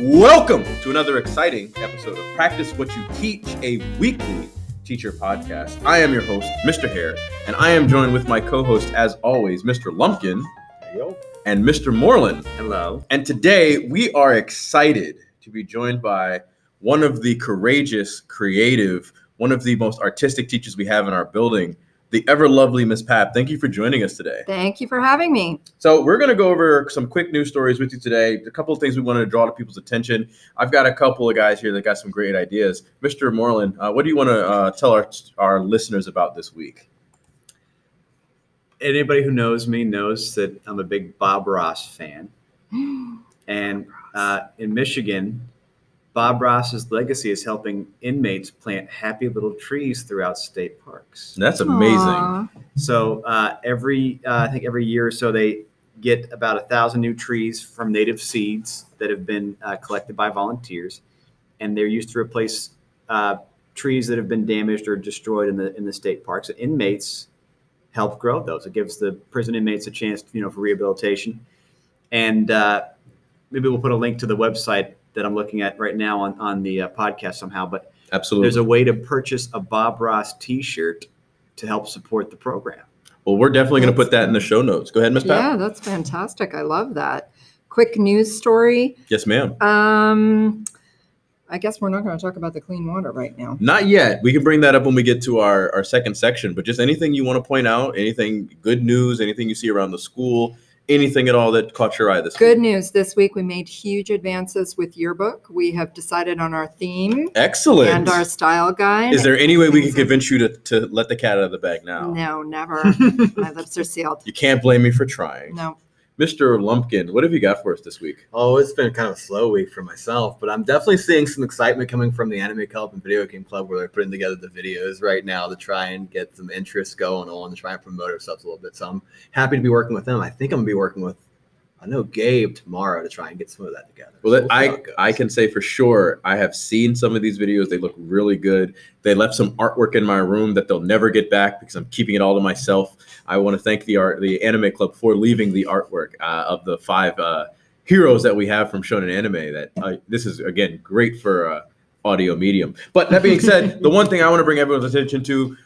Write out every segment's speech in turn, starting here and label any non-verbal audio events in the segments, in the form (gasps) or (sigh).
Welcome to another exciting episode of Practice What You Teach, a weekly teacher podcast. I am your host, Mr. Hare, and I am joined with my co host, as always, Mr. Lumpkin Yo. and Mr. Moreland. Hello. And today we are excited to be joined by one of the courageous, creative, one of the most artistic teachers we have in our building, the ever lovely Miss Pap. Thank you for joining us today. Thank you for having me. So we're going to go over some quick news stories with you today. A couple of things we wanted to draw to people's attention. I've got a couple of guys here that got some great ideas. Mr. Moreland, uh, what do you want to uh, tell our our listeners about this week? Anybody who knows me knows that I'm a big Bob Ross fan. (gasps) And uh, in Michigan, Bob Ross's legacy is helping inmates plant happy little trees throughout state parks. That's amazing. Aw. So uh, every, uh, I think every year or so, they get about a thousand new trees from native seeds that have been uh, collected by volunteers, and they're used to replace uh, trees that have been damaged or destroyed in the in the state parks. Inmates help grow those. It gives the prison inmates a chance, you know, for rehabilitation. And uh, maybe we'll put a link to the website that I'm looking at right now on on the uh, podcast somehow. But Absolutely. there's a way to purchase a Bob Ross T-shirt to help support the program. well, we're definitely going to put that in the show notes. Go ahead, Miss Pap. Yeah, that's fantastic. I love that. Quick news story. Yes, ma'am. Um, I guess we're not going to talk about the clean water right now. Not yet. We can bring that up when we get to our, our second section. But just anything you want to point out, anything good news, anything you see around the school, anything at all that caught your eye this week. Good week. news this week we made huge advances with yearbook. We have decided on our theme Excellent. and our style guide. Is there any way we can convince you to, to let the cat out of the bag now? No, never. (laughs) My lips are sealed. You can't blame me for trying. No. Mr. Lumpkin, what have you got for us this week? Oh, it's been kind of a slow week for myself, but I'm definitely seeing some excitement coming from the Anime Club and Video Game Club where they're putting together the videos right now to try and get some interest going on to try and promote ourselves a little bit. So I'm happy to be working with them. I think I'm gonna be working with I know Gabe tomorrow to try and get some of that together. Well, So I. I can say for sure I have seen some of these videos. They look really good. They left some artwork in my room that they'll never get back because I'm keeping it all to myself. I want to thank the art the Anime Club for leaving the artwork uh, of the five uh, heroes that we have from Shonen Anime. That uh, this is again great for uh, audio medium. But that being said, the one thing I want to bring everyone's attention to.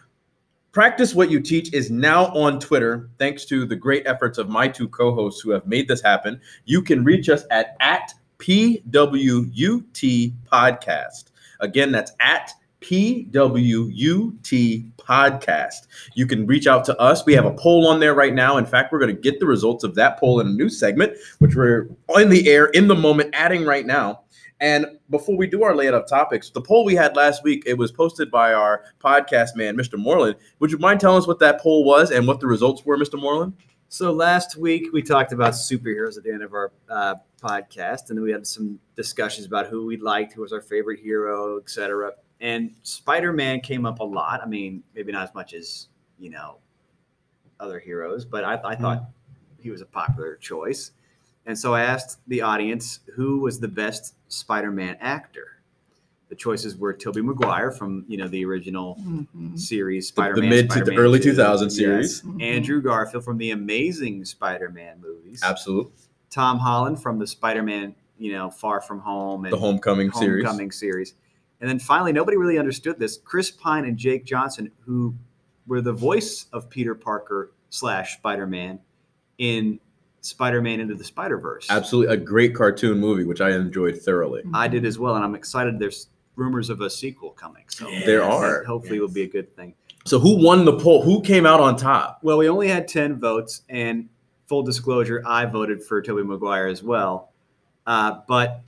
Practice What You Teach is now on Twitter, thanks to the great efforts of my two co-hosts who have made this happen. You can reach us at at PWUT Podcast. Again, that's at PWUT Podcast. You can reach out to us. We have a poll on there right now. In fact, we're going to get the results of that poll in a new segment, which we're on the air in the moment adding right now. And before we do our layout of topics, the poll we had last week, it was posted by our podcast man, Mr. Moreland. Would you mind telling us what that poll was and what the results were, Mr. Moreland? So last week we talked about superheroes at the end of our uh, podcast, and then we had some discussions about who we liked, who was our favorite hero, etc. And Spider-Man came up a lot. I mean, maybe not as much as you know other heroes, but I, I thought he was a popular choice. And so I asked the audience who was the best Spider-Man actor. The choices were Tobey Maguire from you know the original Mhm. series The- the Spider-Man, mid to the early 2, 2000 yes. series. Mhm. Andrew Garfield from the Amazing Spider-Man movies. Absolutely. Tom Holland from the Spider-Man, you know, Far From Home and The Homecoming, series. Homecoming series. And then finally, nobody really understood this. Chris Pine and Jake Johnson, who were the voice of Peter Parker slash Spider-Man in Spider-Man Into the Spider-Verse. Absolutely. A great cartoon movie, which I enjoyed thoroughly. I did as well, and I'm excited. There's rumors of a sequel coming, so There that are. Hopefully, will be a good thing. So, who won the poll? Who came out on top? Well, we only had 10 votes, and full disclosure, I voted for Tobey Maguire as well. Uh, but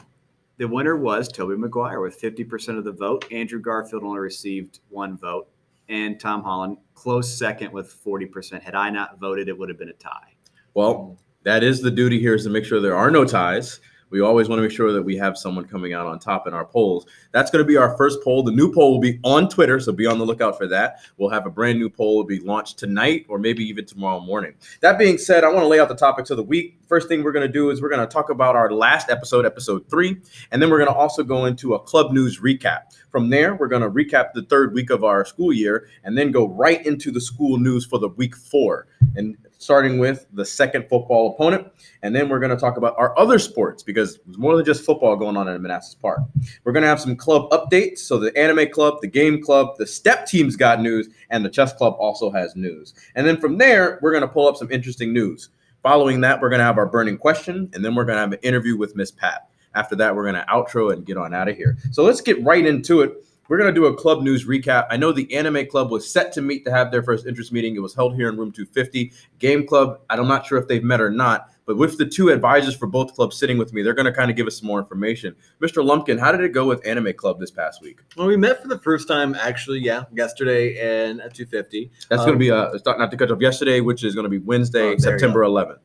the winner was Tobey Maguire with 50% of the vote. Andrew Garfield only received one vote, and Tom Holland close second with 40%. Had I not voted, it would have been a tie. Well, that is the duty here is to make sure there are no ties. We always want to make sure that we have someone coming out on top in our polls. That's going to be our first poll. The new poll will be on Twitter, so be on the lookout for that. We'll have a brand new poll will be launched tonight or maybe even tomorrow morning. That being said, I want to lay out the topics of the week. First thing we're going to do is we're going to talk about our last episode, episode three, and then we're going to also go into a club news recap. From there, we're going to recap the third week of our school year and then go right into the school news for the week four. And starting with the second football opponent. And then we're going to talk about our other sports because there's more than just football going on in Manassas Park. We're going to have some club updates. So the anime club, the game club, the step team's got news, and the chess club also has news. And then from there, we're going to pull up some interesting news. Following that, we're going to have our burning question, and then we're going to have an interview with Miss Pat. After that, we're going to outro and get on out of here. So let's get right into it. We're going to do a club news recap. I know the Anime Club was set to meet to have their first interest meeting. It was held here in room 250. Game Club, I'm not sure if they've met or not, but with the two advisors for both clubs sitting with me, they're going to kind of give us some more information. Mr. Lumpkin, how did it go with Anime Club this past week? Well, we met for the first time actually, yeah, yesterday and at 250. That's Um, going to be uh, start not to catch up yesterday, which is going to be Wednesday, Oh, September 11th.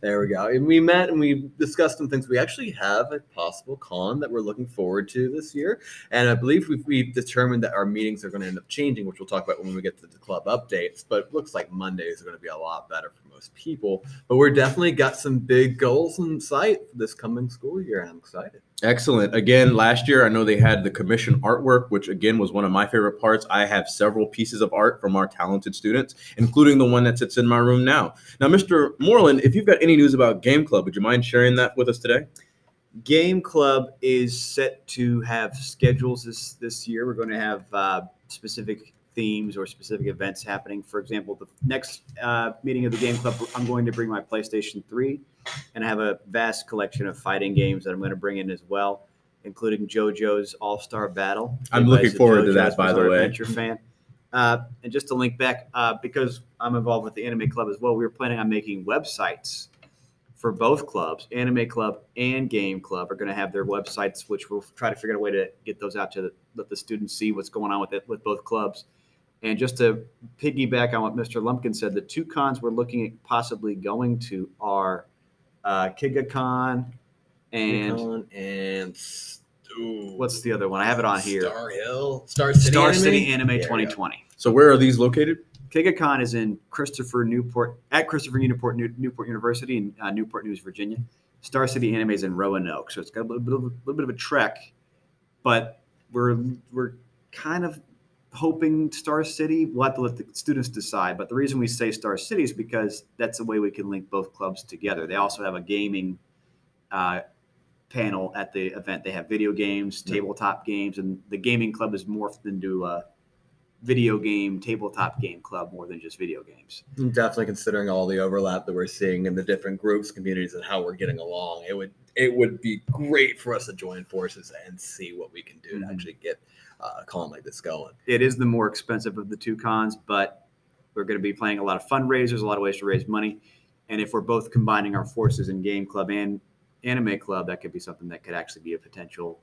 There we go. And we met and we discussed some things. We actually have a possible con that we're looking forward to this year. And I believe we've, we've determined that our meetings are going to end up changing, which we'll talk about when we get to the club updates. But looks like Mondays are going to be a lot better for most people. But we're definitely got some big goals in sight for this coming school year. And I'm excited. Excellent. Again, last year I know they had the commission artwork, which again was one of my favorite parts. I have several pieces of art from our talented students, including the one that sits in my room now. Now, Mr. Moreland, if you've got any news about Game Club, would you mind sharing that with us today? Game Club is set to have schedules this this year. We're going to have uh, specific themes or specific events happening. For example, the next uh, meeting of the Game Club, I'm going to bring my PlayStation 3 and I have a vast collection of fighting games that I'm going to bring in as well, including JoJo's All Star Battle. I'm looking forward to that, by the way. Adventure fan. Uh, and just to link back, uh, because I'm involved with the Anime Club as well, we were planning on making websites for both clubs, Anime Club and Game Club, are going to have their websites, which we'll try to figure out a way to get those out to the, let the students see what's going on with it with both clubs. And just to piggyback on what Mr. Lumpkin said, the two cons we're looking at possibly going to are uh, KigaCon and Con and ooh, what's the other one? I have it on here. Star Hill, Star City, Star Anime? City Anime There we go. 2020. So, where are these located? KigaCon is in Christopher Newport at Christopher Newport New, Newport University in uh, Newport News, Virginia. Star City Anime is in Roanoke, so it's got a little bit of, little bit of a trek, but we're we're kind of hoping Star City. We'll have to let the students decide. But the reason we say Star City is because that's the way we can link both clubs together. They also have a gaming uh, panel at the event. They have video games, tabletop games, and the gaming club is morphed into a video game tabletop game club more than just video games. Definitely considering all the overlap that we're seeing in the different groups, communities, and how we're getting along. It would it would be great for us to join forces and see what we can do Mhm. to actually get uh, con like this going. It is the more expensive of the two cons, but we're going to be playing a lot of fundraisers, a lot of ways to raise money. And if we're both combining our forces in game club and anime club, that could be something that could actually be a potential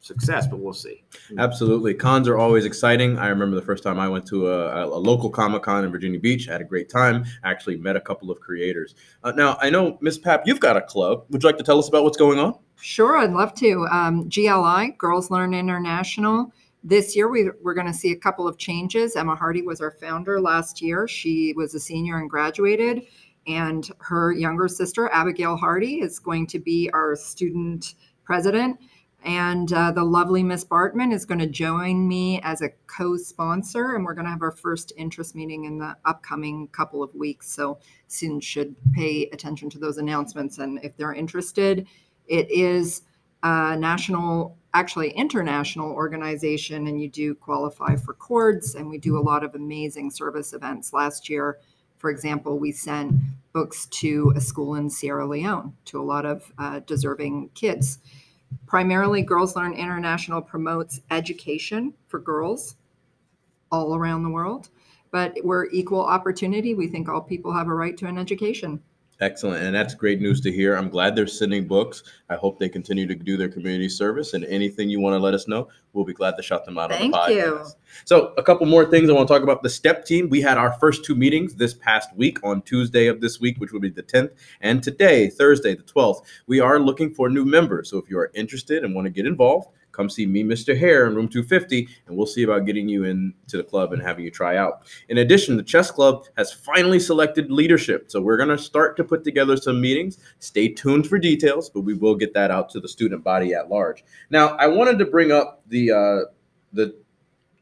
success, but we'll see. Absolutely. Cons are always exciting. I remember the first time I went to a, a local Comic Con in Virginia Beach. I had a great time. I actually met a couple of creators. Uh, now, I know, Miss Pap, you've got a club. Would you like to tell us about what's going on? Sure, I'd love to. Um, GLI, Girls Learn International. This year, we, we're going to see a couple of changes. Emma Hardy was our founder last year. She was a senior and graduated. And her younger sister, Abigail Hardy, is going to be our student president. And uh, the lovely Miss Bartman is going to join me as a co sponsor. And we're going to have our first interest meeting in the upcoming couple of weeks. So, students should pay attention to those announcements. And if they're interested, it is a national, actually international organization, and you do qualify for cords. And we do a lot of amazing service events. Last year, for example, we sent books to a school in Sierra Leone to a lot of uh, deserving kids. Primarily, Girls Learn International promotes education for girls all around the world, but we're equal opportunity. We think all people have a right to an education. Excellent. And that's great news to hear. I'm glad they're sending books. I hope they continue to do their community service. And anything you want to let us know, we'll be glad to shout them out Thank on the. Thank you. So, a couple more things I want to talk about. The STEP team, we had our first two meetings this past week on Tuesday of this week, which will be the 10th, and today, Thursday, the 12th. We are looking for new members. So, if you are interested and want to get involved, come see me, Mr. Hare, in room 250, and we'll see about getting you into the club and having you try out. In addition, the chess club has finally selected leadership. So we're going to start to put together some meetings. Stay tuned for details, but we will get that out to the student body at large. Now, I wanted to bring up the uh, the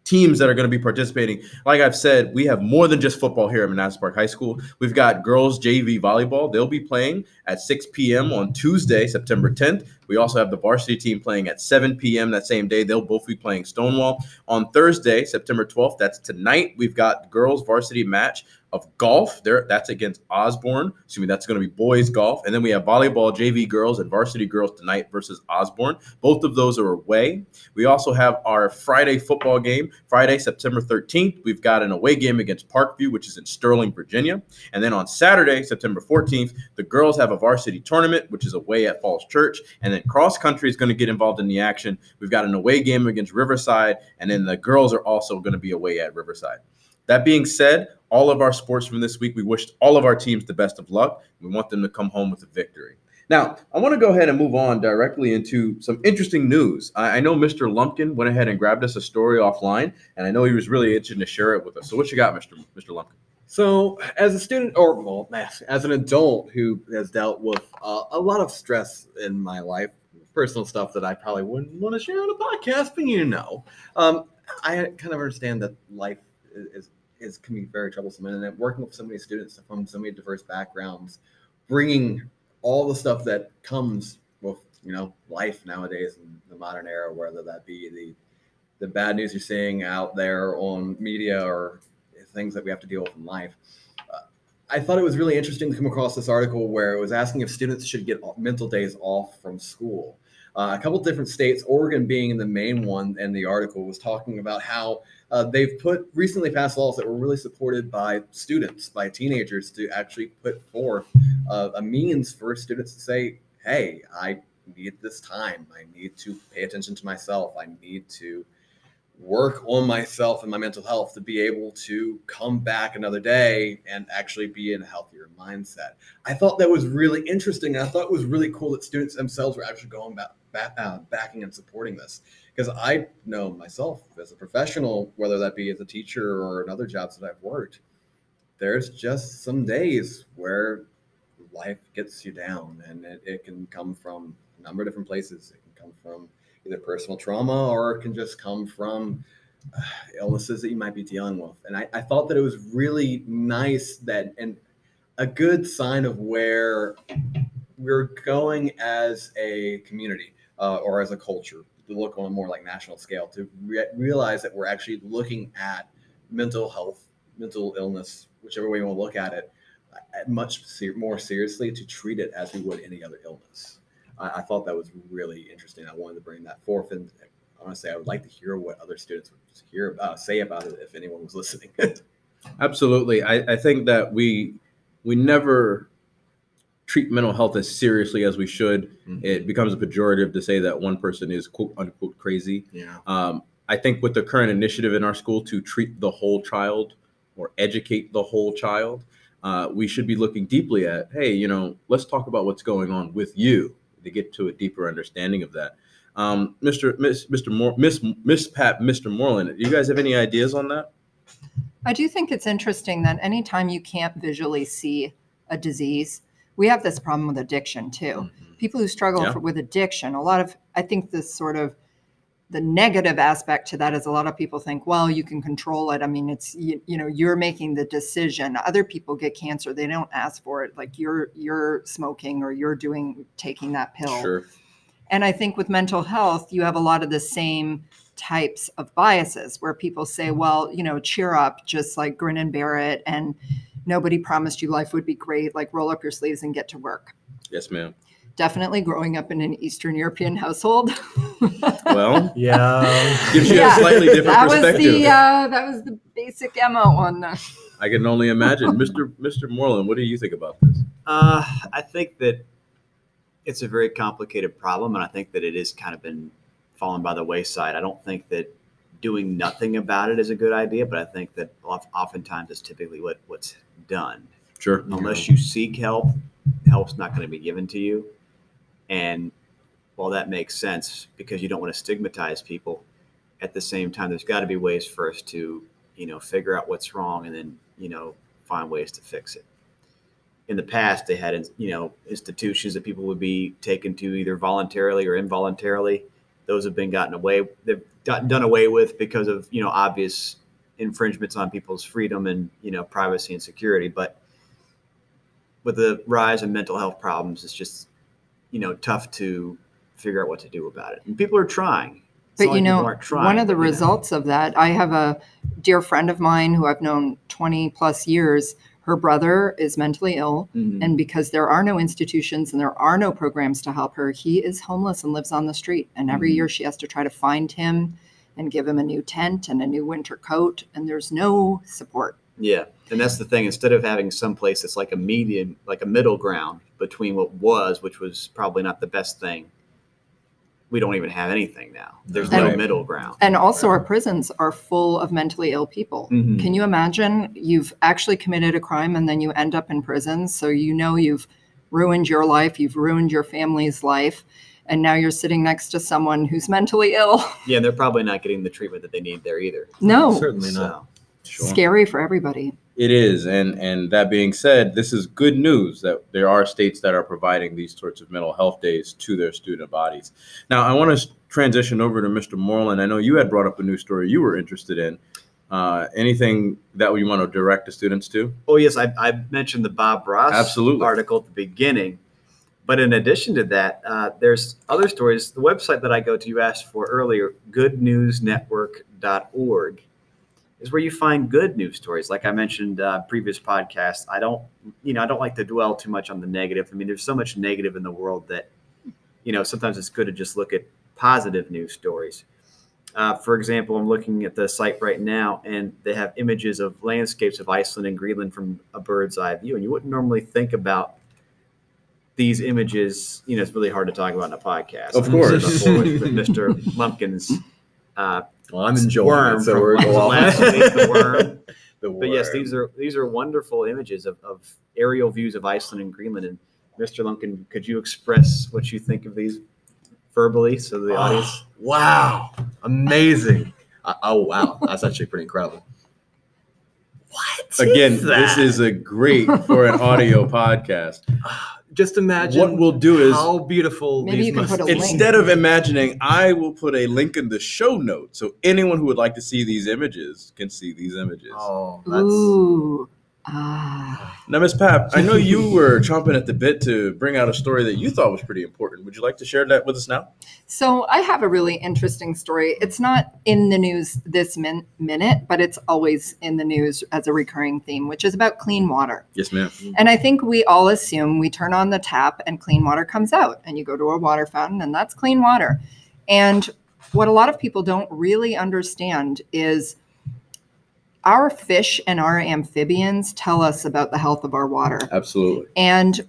teams that are going to be participating. Like I've said, we have more than just football here at Manassas Park High School. We've got girls JV volleyball. They'll be playing at 6 p.m. on Tuesday, September 10th. We also have the varsity team playing at 7 p.m. that same day. They'll both be playing Stonewall. On Thursday, September 12th, that's tonight, we've got girls varsity match of golf. There, that's against Osborne. Excuse me, that's going to be boys golf, and then we have volleyball JV girls and varsity girls tonight versus Osborne. Both of those are away. We also have our Friday football game, Friday, September 13th. We've got an away game against Parkview, which is in Sterling, Virginia, and then on Saturday, September 14th, the girls have a varsity tournament, which is away at Falls Church, and then cross country is going to get involved in the action. We've got an away game against Riverside, and then the girls are also going to be away at Riverside. That being said, all of our sports from this week, we wished all of our teams the best of luck. We want them to come home with a victory. Now, I want to go ahead and move on directly into some interesting news. I, I know Mr. Lumpkin went ahead and grabbed us a story offline, and I know he was really itching to share it with us. So, what you got, Mr. Mr. Lumpkin? So, as a student, or well, as an adult who has dealt with uh, a lot of stress in my life, personal stuff that I probably wouldn't want to share on a podcast, but you know, um, I kind of understand that life is, is can be very troublesome, and working with so many students from so many diverse backgrounds, bringing all the stuff that comes with you know life nowadays in the modern era, whether that be the the bad news you're seeing out there on media or things that we have to deal with in life. Uh, I thought it was really interesting to come across this article where it was asking if students should get mental days off from school. Uh, a couple different states, Oregon being the main one, and the article was talking about how uh, they've put recently passed laws that were really supported by students, by teenagers, to actually put forth uh, a means for students to say, "Hey, I need this time. I need to pay attention to myself. I need to." Work on myself and my mental health to be able to come back another day and actually be in a healthier mindset. I thought that was really interesting. I thought it was really cool that students themselves were actually going back, back uh, backing and supporting this because I know myself as a professional, whether that be as a teacher or in other jobs that I've worked, there's just some days where life gets you down and it, it can come from a number of different places. It can come from either personal trauma or it can just come from uh, illnesses that you might be dealing with. And I, I thought that it was really nice that, and a good sign of where we're going as a community uh, or as a culture to look on a more like national scale to re- realize that we're actually looking at mental health, mental illness, whichever way you want to look at it, uh, much ser- more seriously to treat it as we would any other illness. I, I, thought that was really interesting. I wanted to bring that forth, and honestly, I would like to hear what other students would hear about, say about it if anyone was listening. (laughs) Absolutely, I, I think that we we never treat mental health as seriously as we should. Mm-hmm. It becomes a pejorative to say that one person is quote unquote crazy. Yeah. Um, I think with the current initiative in our school to treat the whole child or educate the whole child, uh, we should be looking deeply at, hey, you know, let's talk about what's going on with you to get to a deeper understanding of that. Um, Mr. Miss, Mr. Moore, Miss Miss Pat, Mr. Moreland, do you guys have any ideas on that? I do think it's interesting that anytime you can't visually see a disease, we have this problem with addiction too. Mm-hmm. People who struggle yeah. for, with addiction, a lot of I think this sort of the negative aspect to that is a lot of people think well you can control it. I mean it's you, you, know you're making the decision. Other people get cancer they don't ask for it. Like you're you're smoking or you're doing taking that pill. Sure. and i think with mental health you have a lot of the same types of biases where people say mm-hmm. well you know cheer up just like grin and bear it and nobody promised you life would be great. Like roll up your sleeves and get to work. Yes ma'am definitely growing up in an Eastern European household. (laughs) well, yeah, gives you yeah. a slightly different that perspective. Was the, uh, that was the basic MO on the. I can only imagine, (laughs) Mr. Mr. Moreland. What do you think about this? Uh, I think that it's a very complicated problem, and I think that it has kind of been fallen by the wayside. I don't think that doing nothing about it is a good idea, but I think that oftentimes it's typically what what's done. Sure. Unless you seek help, help's not going to be given to you and while that makes sense because you don't want to stigmatize people, at the same time, there's got to be ways for us to, you know, figure out what's wrong and then, you know, find ways to fix it. In the past, they had, you know, institutions that people would be taken to either voluntarily or involuntarily. Those have been gotten away, they've gotten done away with because of, you know, obvious infringements on people's freedom and, you know, privacy and security. But with the rise in mental health problems, it's just, you know, tough to figure out what to do about it. And people are trying. It's But you know, trying, one of the you know. results of that, I have a dear friend of mine who I've known 20 plus years. Her brother is mentally ill. Mhm. And because there are no institutions and there are no programs to help her, he is homeless and lives on the street. And every Mhm. year she has to try to find him and give him a new tent and a new winter coat. And there's no support. Yeah, and that's the thing. Instead of having some place that's like a median, like a middle ground between what was, which was probably not the best thing, we don't even have anything now. There's no And- middle ground. And also, our prisons are full of mentally ill people. Mhm. Can you imagine you've actually committed a crime and then you end up in prison? So you know you've ruined your life, you've ruined your family's life, and now you're sitting next to someone who's mentally ill. Yeah, and they're probably not getting the treatment that they need there either. No, Certainly not. So, Sure. scary for everybody. It is, and and that being said, this is good news that there are states that are providing these sorts of mental health days to their student bodies. Now, I want to transition over to Mr. Moreland. I know you had brought up a new story you were interested in. Uh, anything that you want to direct the students to? oh yes, I, I mentioned the Bob Ross Absolutely. article at the beginning, but in addition to that, uh, there's other stories. The website that I go to, you asked for earlier, goodnewsnetwork.org. is where you find good news stories. Like I mentioned uh, previous podcast, I don't, you know, I don't like to dwell too much on the negative. I mean, there's so much negative in the world that, you know, sometimes it's good to just look at positive news stories. Uh, for example, I'm looking at the site right now, and they have images of landscapes of Iceland and Greenland from a bird's eye view, and you wouldn't normally think about these images. You know, it's really hard to talk about in a podcast. Of course. said before with, with Mr. Lumpkins. Uh, Well, I'm enjoying worm it, so we're going last week, the worm. (laughs) The But yes, these are these are wonderful images of, of aerial views of Iceland and Greenland. And Mr. Lumpkin, could you express what you think of these verbally so the Oh, audience? wow, amazing! Uh, oh wow, that's actually pretty incredible. What? Again, is this is a great for an audio (laughs) podcast. Just imagine What we'll do is how beautiful Maybe these you can must put a link. Instead of imagining, I will put a link in the show notes so anyone who would like to see these images can see these images. Oh, that's Ooh. Ah. Now, Miss Pap, I know you were chomping at the bit to bring out a story that you thought was pretty important. Would you like to share that with us now? So I have a really interesting story. It's not in the news this min- minute, but it's always in the news as a recurring theme, which is about clean water. Yes, ma'am. And I think we all assume we turn on the tap and clean water comes out, and you go to a water fountain and that's clean water. And what a lot of people don't really understand is our fish and our amphibians tell us about the health of our water. Absolutely. And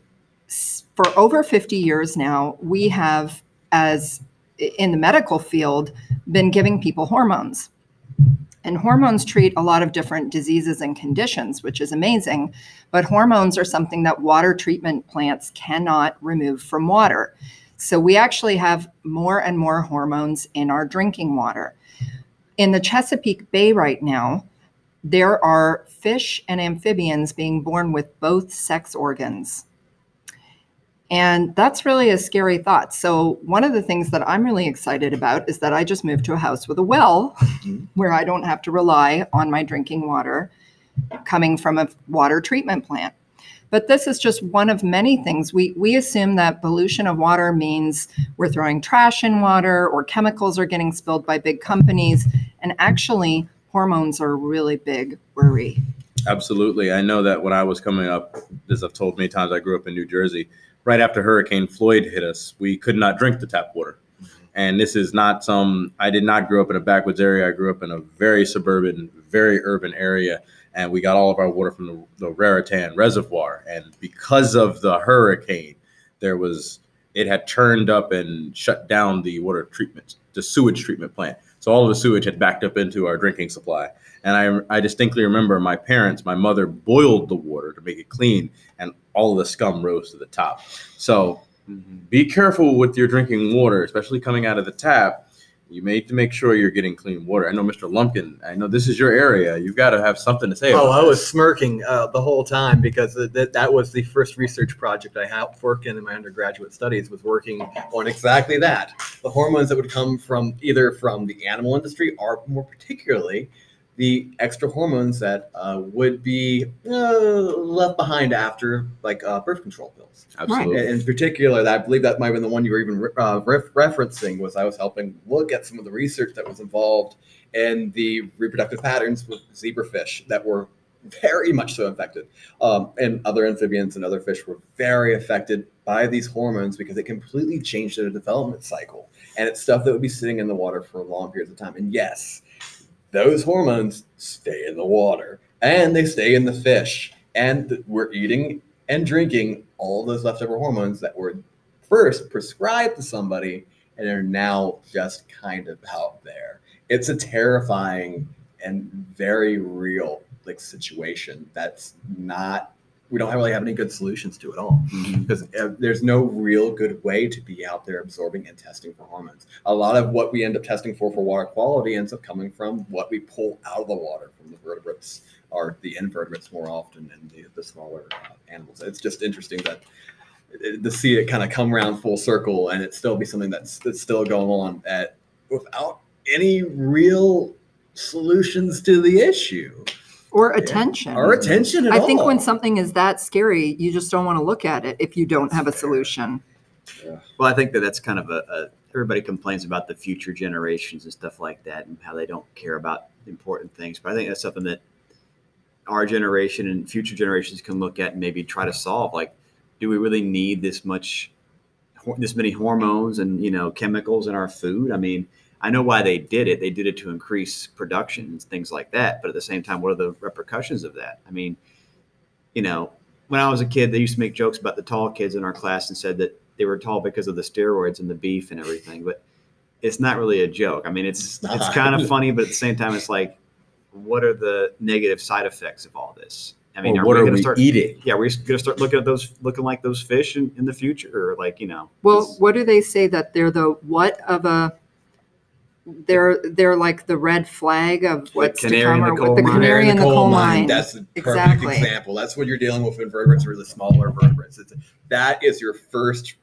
for over 50 years now, we have, as in the medical field, been giving people hormones. And hormones treat a lot of different diseases and conditions, which is amazing. But hormones are something that water treatment plants cannot remove from water. So we actually have more and more hormones in our drinking water. In the Chesapeake Bay right now, there are fish and amphibians being born with both sex organs. And that's really a scary thought. So, one of the things that I'm really excited about is that I just moved to a house with a well Mhm. (laughs) where I don't have to rely on my drinking water coming from a water treatment plant. But this is just one of many things. We, we assume that pollution of water means we're throwing trash in water or chemicals are getting spilled by big companies. And actually, hormones are a really big worry. Absolutely. I know that when I was coming up, as I've told many times, I grew up in New Jersey. Right after Hurricane Floyd hit us, we could not drink the tap water. And this is not some, I did not grow up in a backwoods area. I grew up in a very suburban, very urban area. And we got all of our water from the, the Raritan Reservoir. And because of the hurricane, there was, it had turned up and shut down the water treatment, the sewage treatment plant. So all of the sewage had backed up into our drinking supply. And I, I distinctly remember my parents, my mother boiled the water to make it clean, and all of the scum rose to the top. So mm-hmm. be careful with your drinking water, especially coming out of the tap. You may need to make sure you're getting clean water. I know, Mr. Lumpkin. I know this is your area. You've got to have something to say. Oh, I was smirking uh, the whole time because that that was the first research project I helped work in in my undergraduate studies was working on exactly that. The hormones that would come from either from the animal industry or more particularly the extra hormones that uh, would be uh, left behind after like uh, birth control pills. Absolutely. In in particular, I believe that might have been the one you were even re- uh, ref- referencing. Was I was helping look at some of the research that was involved in the reproductive patterns with zebrafish that were very much so affected, um, and other amphibians and other fish were very affected by these hormones because it completely changed their development cycle, and it's stuff that would be sitting in the water for long periods of time. And yes, those hormones stay in the water and they stay in the fish, and we're eating and drinking all those leftover hormones that were first prescribed to somebody and are now just kind of out there. It's a terrifying and very real like situation that's not we don't really have any good solutions to it all Mhm. because uh, there's no real good way to be out there absorbing and testing for hormones. A lot of what we end up testing for for water quality ends up coming from what we pull out of the water from the vertebrates or the invertebrates more often than the, the smaller uh, animals. It's just interesting that uh, to see it kind of come around full circle and it still be something that's, that's still going on at without any real solutions to the issue Or attention. or attention at I think all. when something is that scary, you just don't want to look at it if you don't have a solution. Well, I think that that's kind of a, a everybody complains about the future generations and stuff like that and how they don't care about important things. But I think that's something that our generation and future generations can look at and maybe try to solve. Like, do we really need this much, this many hormones and you know chemicals in our food? I mean, I know why they did it. They did it to increase production and things like that. But at the same time, what are the repercussions of that? I mean, you know, when I was a kid, they used to make jokes about the tall kids in our class and said that they were tall because of the steroids and the beef and everything. But it's not really a joke. I mean, it's It's it's, kind of funny, but at the same time, it's like, what are the negative side effects of all this? I mean, Or are what we are going to we start? eating? Yeah, we're going to start looking at those, looking like those fish in, in the future, or like you know. Well, what do they say that they're the what of a they're they're like the red flag of what's to canary come in the or coal what the mine. canary in the coal mine. That's a perfect Exactly. example. That's what you're dealing with invertebrates or the smaller vertebrates. It's, that is your first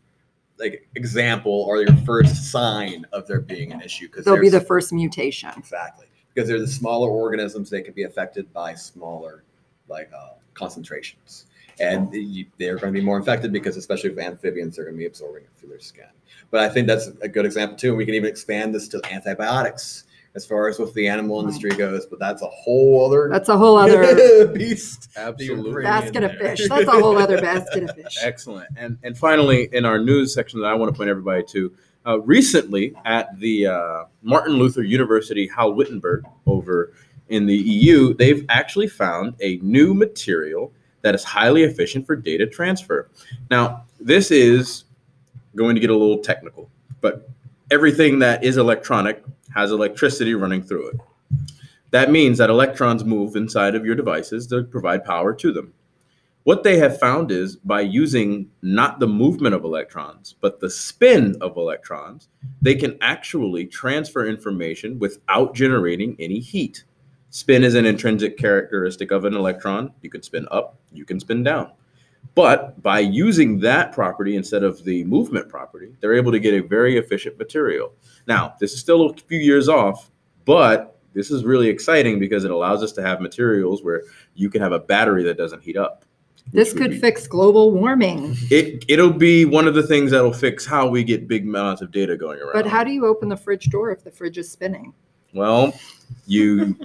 like example or your first sign of there being an issue because They'll be the first mutation. exactly because they're the smaller organisms. They can be affected by smaller like uh, concentrations, and you, they're going to be more infected because especially with amphibians, they're going to be absorbing it through their skin. But I think that's a good example too. And we can even expand this to antibiotics as far as with the animal industry goes, but that's a whole other That's a whole other (laughs) beast. Absolutely. basket of there. fish. That's a whole other basket of fish. Excellent. And and finally, in our news section that I want to point everybody to, uh, recently at the uh, Martin Luther University Halle-Wittenberg over in the EU, they've actually found a new material that is highly efficient for data transfer. Now, this is going to get a little technical, but everything that is electronic has electricity running through it. That means that electrons move inside of your devices to provide power to them. What they have found is by using not the movement of electrons, but the spin of electrons, they can actually transfer information without generating any heat. Spin is an intrinsic characteristic of an electron. You can spin up, you can spin down. But by using that property instead of the movement property, they're able to get a very efficient material. Now, this is still a few years off, but this is really exciting because it allows us to have materials where you can have a battery that doesn't heat up. This could be- fix global warming. it it'll be one of the things that'll fix how we get big amounts of data going around. But how do you open the fridge door if the fridge is spinning? well, you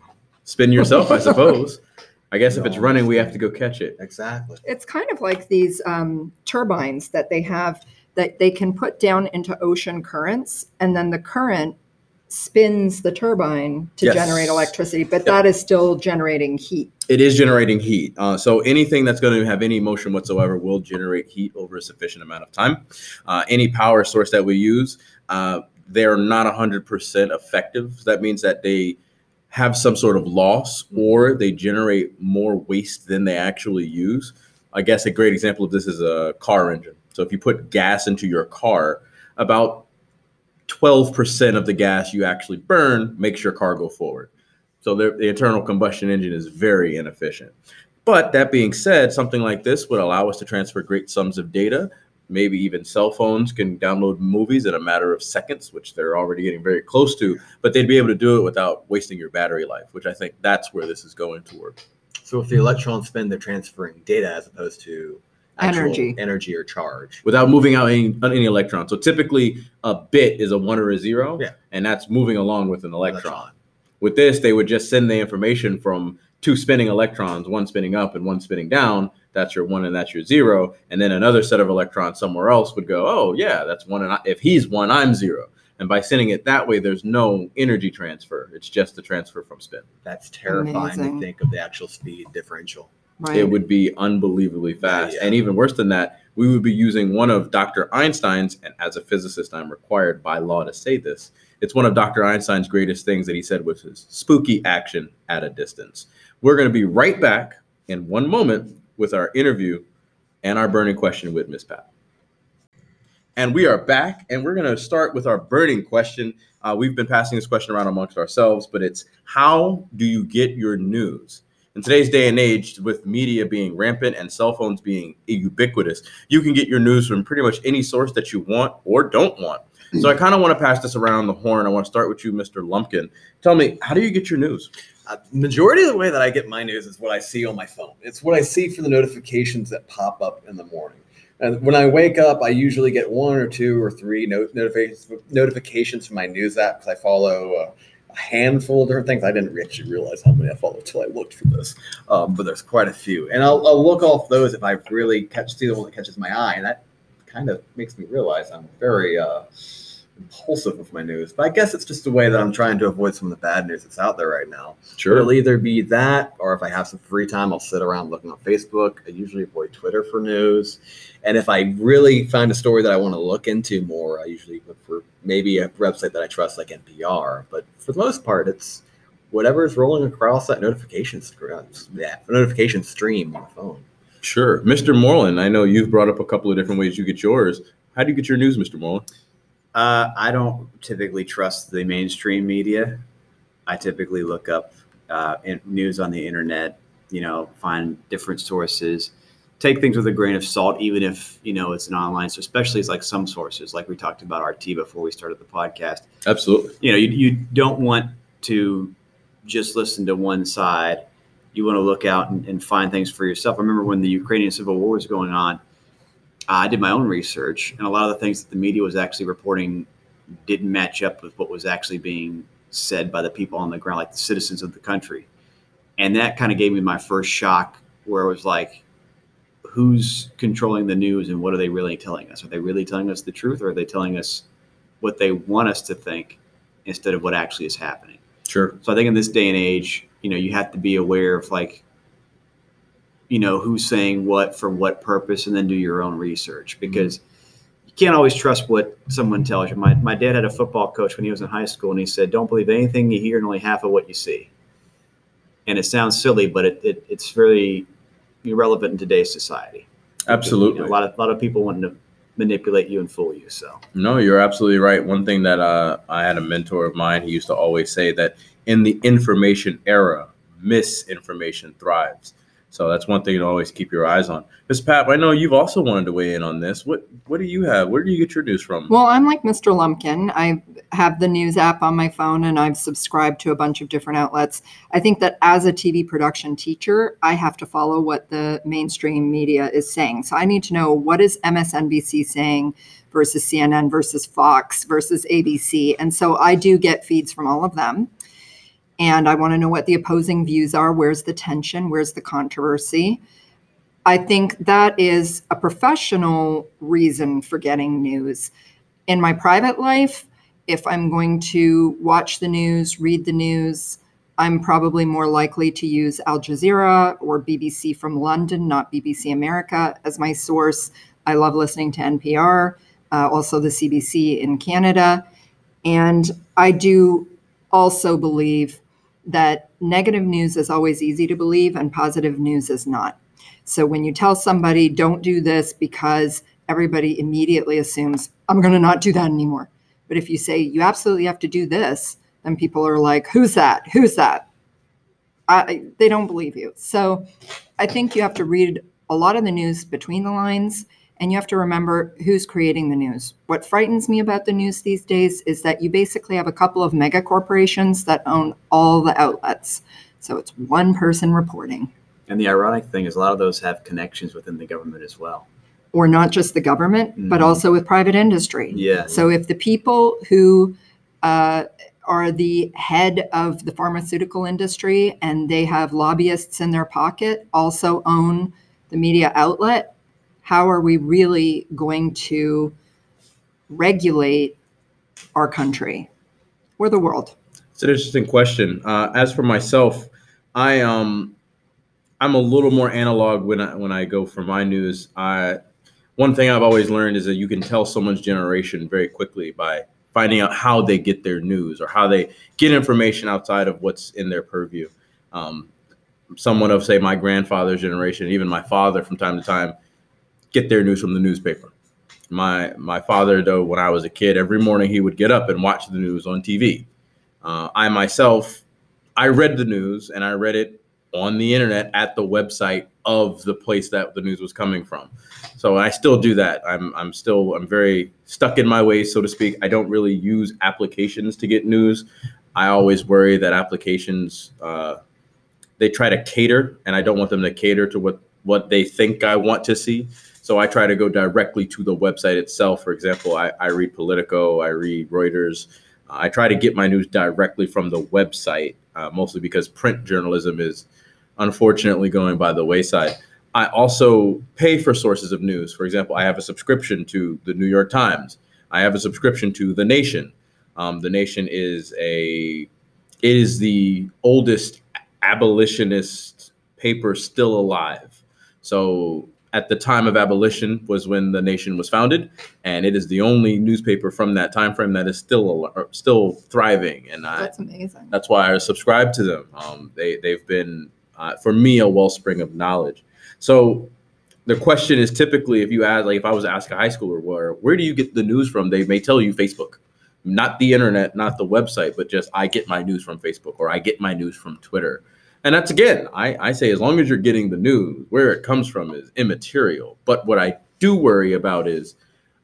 (laughs) spin yourself, I suppose. I guess if it's running, we have to go catch it. Exactly. It's kind of like these um, turbines that they have that they can put down into ocean currents, and then the current spins the turbine to Yes. generate electricity, but Yep. that is still generating heat. It is generating heat. Uh, so anything that's going to have any motion whatsoever will generate heat over a sufficient amount of time. Uh, any power source that we use, uh, they're not 100% effective. That means that they have some sort of loss mm-hmm. or they generate more waste than they actually use. I guess a great example of this is a car engine. So if you put gas into your car, about 12% of the gas you actually burn makes your car go forward. So the, the internal combustion engine is very inefficient. But that being said, something like this would allow us to transfer great sums of data. Maybe even cell phones can download movies in a matter of seconds, which they're already getting very close to, but they'd be able to do it without wasting your battery life, which I think that's where this is going toward. So if the electron spin, they're transferring data as opposed to Energy. energy or charge. Without moving out any, any electron. So typically a bit is a one or a zero, Yeah. and that's moving along with an electron. With this, they would just send the information from two spinning electrons, one spinning up and one spinning down. That's your one and that's your zero. And then another set of electrons somewhere else would go, oh, yeah, that's one. And I, if he's one, I'm zero. And by sending it that way, there's no energy transfer. It's just the transfer from spin. That's terrifying Amazing. to think of the actual speed differential. Right. It would be unbelievably fast. Yeah. And even worse than that, we would be using one of Dr. Einstein's, and as a physicist, I'm required by law to say this. It's one of Dr. Einstein's greatest things that he said was his spooky action at a distance. We're going to be right back in one moment with our interview and our burning question with Miss Pat. And we are back, and we're going to start with our burning question. Uh, we've been passing this question around amongst ourselves, but it's how do you get your news? In today's day and age, with media being rampant and cell phones being ubiquitous, you can get your news from pretty much any source that you want or don't want. So I kind of want to pass this around the horn. I want to start with you, Mr. Lumpkin. Tell me, how do you get your news? Uh, majority of the way that I get my news is what I see on my phone. It's what I see for the notifications that pop up in the morning. And when I wake up, I usually get one or two or three no- notifications notifications from my news app because I follow uh, a handful of different things. I didn't actually realize how many I follow until I looked for this, um, but there's quite a few. And I'll, I'll look off those if I really catch see the one that catches my eye, and that kind of makes me realize I'm very uh, impulsive with my news. But I guess it's just a way that I'm trying to avoid some of the bad news that's out there right now. Sure. It'll either be that, or if I have some free time, I'll sit around looking on Facebook. I usually avoid Twitter for news. And if I really find a story that I want to look into more, I usually look for maybe a website that I trust, like NPR. But for the most part, it's whatever is rolling across that notification, uh, yeah, notification stream on the phone. Sure. Mr. Moreland, I know you've brought up a couple of different ways you get yours. How do you get your news, Mr. Moreland? Uh, I don't typically trust the mainstream media. I typically look up uh, in, news on the internet, you know, find different sources, take things with a grain of salt, even if, you know, it's an online. So, especially it's like some sources, like we talked about RT before we started the podcast. Absolutely. You know, you, you don't want to just listen to one side. You want to look out and, and find things for yourself. I remember when the Ukrainian civil war was going on, I did my own research, and a lot of the things that the media was actually reporting didn't match up with what was actually being said by the people on the ground, like the citizens of the country. And that kind of gave me my first shock, where it was like, who's controlling the news and what are they really telling us? Are they really telling us the truth, or are they telling us what they want us to think instead of what actually is happening? Sure. So I think in this day and age, you know, you have to be aware of like, you know, who's saying what for what purpose, and then do your own research because you can't always trust what someone tells you. My my dad had a football coach when he was in high school, and he said, "Don't believe anything you hear, and only half of what you see." And it sounds silly, but it, it it's very relevant in today's society. Absolutely. You know, a lot of a lot of people wanting to manipulate you and fool you. So No, you're absolutely right. One thing that uh, I had a mentor of mine, he used to always say that in the information era, misinformation thrives. So that's one thing to always keep your eyes on. Ms. Pap, I know you've also wanted to weigh in on this. What what do you have? Where do you get your news from? Well, I'm like Mr. Lumpkin. I have the news app on my phone and I've subscribed to a bunch of different outlets. I think that as a TV production teacher, I have to follow what the mainstream media is saying. So I need to know what is MSNBC saying versus CNN versus Fox versus ABC. And so I do get feeds from all of them. And I want to know what the opposing views are. Where's the tension? Where's the controversy? I think that is a professional reason for getting news. In my private life, if I'm going to watch the news, read the news, I'm probably more likely to use Al Jazeera or BBC from London, not BBC America, as my source. I love listening to NPR, uh, also the CBC in Canada. And I do also believe that negative news is always easy to believe and positive news is not. So when you tell somebody, don't do this because everybody immediately assumes, I'm going to not do that anymore. But if you say, you absolutely have to do this, then people are like, who's that? Who's that? I, they don't believe you. So I think you have to read a lot of the news between the lines and you have to remember who's creating the news. What frightens me about the news these days is that you basically have a couple of mega corporations that own all the outlets. So it's one person reporting, And the ironic thing is, a lot of those have connections within the government as well. or not just the government, but Mhm. also with private industry. Yeah. So if the people who uh, are the head of the pharmaceutical industry and they have lobbyists in their pocket also own the media outlet, how are we really going to regulate our country or the world? It's an interesting question. Uh, as for myself, I um, I'm a little more analog when I when I go for my news. I one thing I've always learned is that you can tell someone's generation very quickly by finding out how they get their news or how they get information outside of what's in their purview. Um, someone of say my grandfather's generation, even my father, from time to time, get their news from the newspaper. My my father, though, when I was a kid, every morning he would get up and watch the news on TV. Uh, I myself, I read the news and I read it on the internet at the website of the place that the news was coming from. So I still do that. I'm I'm still I'm very stuck in my ways, so to speak. I don't really use applications to get news. I always worry that applications uh, they try to cater, and I don't want them to cater to what what they think I want to see. So I try to go directly to the website itself. For example, I, I read Politico, I read Reuters. I try to get my news directly from the website, uh, mostly because print journalism is unfortunately going by the wayside. I also pay for sources of news. For example, I have a subscription to the New York Times. I have a subscription to The Nation. Um, the Nation is a it is the oldest abolitionist paper still alive. So at the time of abolition was when the nation was founded, and it is the only newspaper from that time frame that is still still thriving. And I, That's amazing. that's why I subscribe to them. Um, they they've been uh, for me a wellspring of knowledge. So the question is typically if you ask like if I was to ask a high schooler where where do you get the news from, they may tell you Facebook, not the internet, not the website, but just I get my news from Facebook or I get my news from Twitter. And that's again, I, I say as long as you're getting the news, where it comes from is immaterial. But what I do worry about is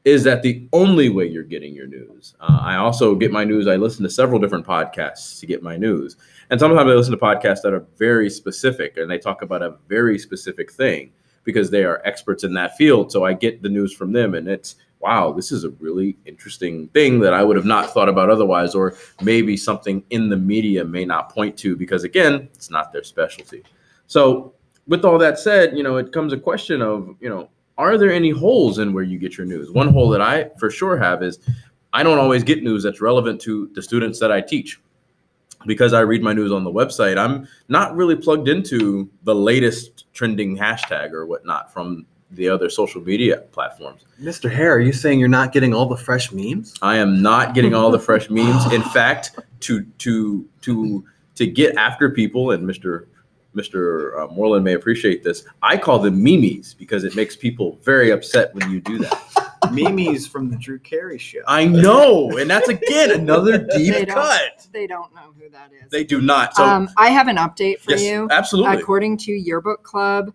is that the only way you're getting your news? Uh, I also get my news. I listen to several different podcasts to get my news, and sometimes I listen to podcasts that are very specific and they talk about a very specific thing because they are experts in that field. So I get the news from them, and it's wow, this is a really interesting thing that I would have not thought about otherwise, or maybe something in the media may not point to because again, it's not their specialty. So with all that said, you know, it comes a question of, you know, are there any holes in where you get your news? One hole that I for sure have is I don't always get news that's relevant to the students that I teach. Because I read my news on the website, I'm not really plugged into the latest trending hashtag or whatnot from the other social media platforms. Mr. Hare, are you saying you're not getting all the fresh memes? I am not getting all the fresh (laughs) memes. In fact, to to to to get after people, and Mr. Mr. uh, Moreland may appreciate this. I call them memes because it makes people very upset when you do that. (laughs) Mimi's from the Drew Carey show. I know, and that's again another (laughs) deep don't- cut. They don't know who that is. They do not. So um, I have an update for yes, you. absolutely. According to Yearbook Club,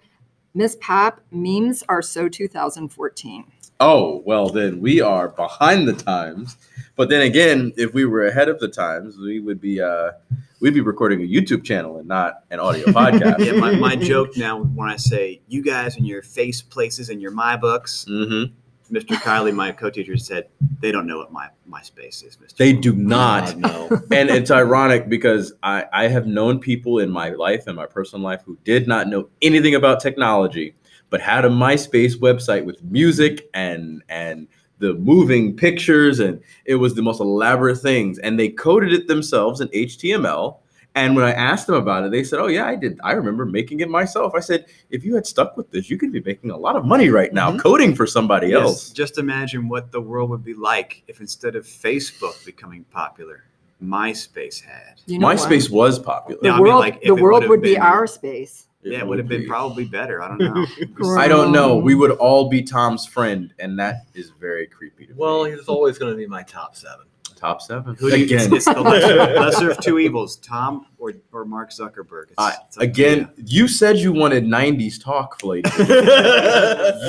Miss Pap, memes are so 2014. Oh, well, then we are behind the times. But then again, if we were ahead of the times, we would be uh, we'd be recording a YouTube channel and not an audio (laughs) podcast. yeah, my, my joke now when I say you guys and your face places and your my books, hmm Mr. Kiley, my co-teacher, said they don't know what my MySpace is, Mr. They do not. no. and it's ironic because I, I have known people in my life and my personal life who did not know anything about technology, but had a MySpace website with music and and the moving pictures, and it was the most elaborate things. And they coded it themselves in HTML. And when I asked them about it, they said, "Oh yeah, I did. I remember making it myself." I said, "If you had stuck with this, you could be making a lot of money right now Mhm. coding for somebody Yes, else." Just imagine what the world would be like if instead of Facebook becoming popular, MySpace had. You know what? MySpace was popular. The No, I mean, world, like, if the world would've would be our space. Yeah, it would have been probably better. I don't know. (laughs) I don't know. We would all be Tom's friend, and that is very creepy. To Well, me. he's always going to be my top seven. Top seven Who do you, again. It's, it's the lesser, (laughs) lesser of two evils, Tom or, or Mark Zuckerberg. It's, I- it's up to Again, you said you wanted '90s talk, Flake. (laughs)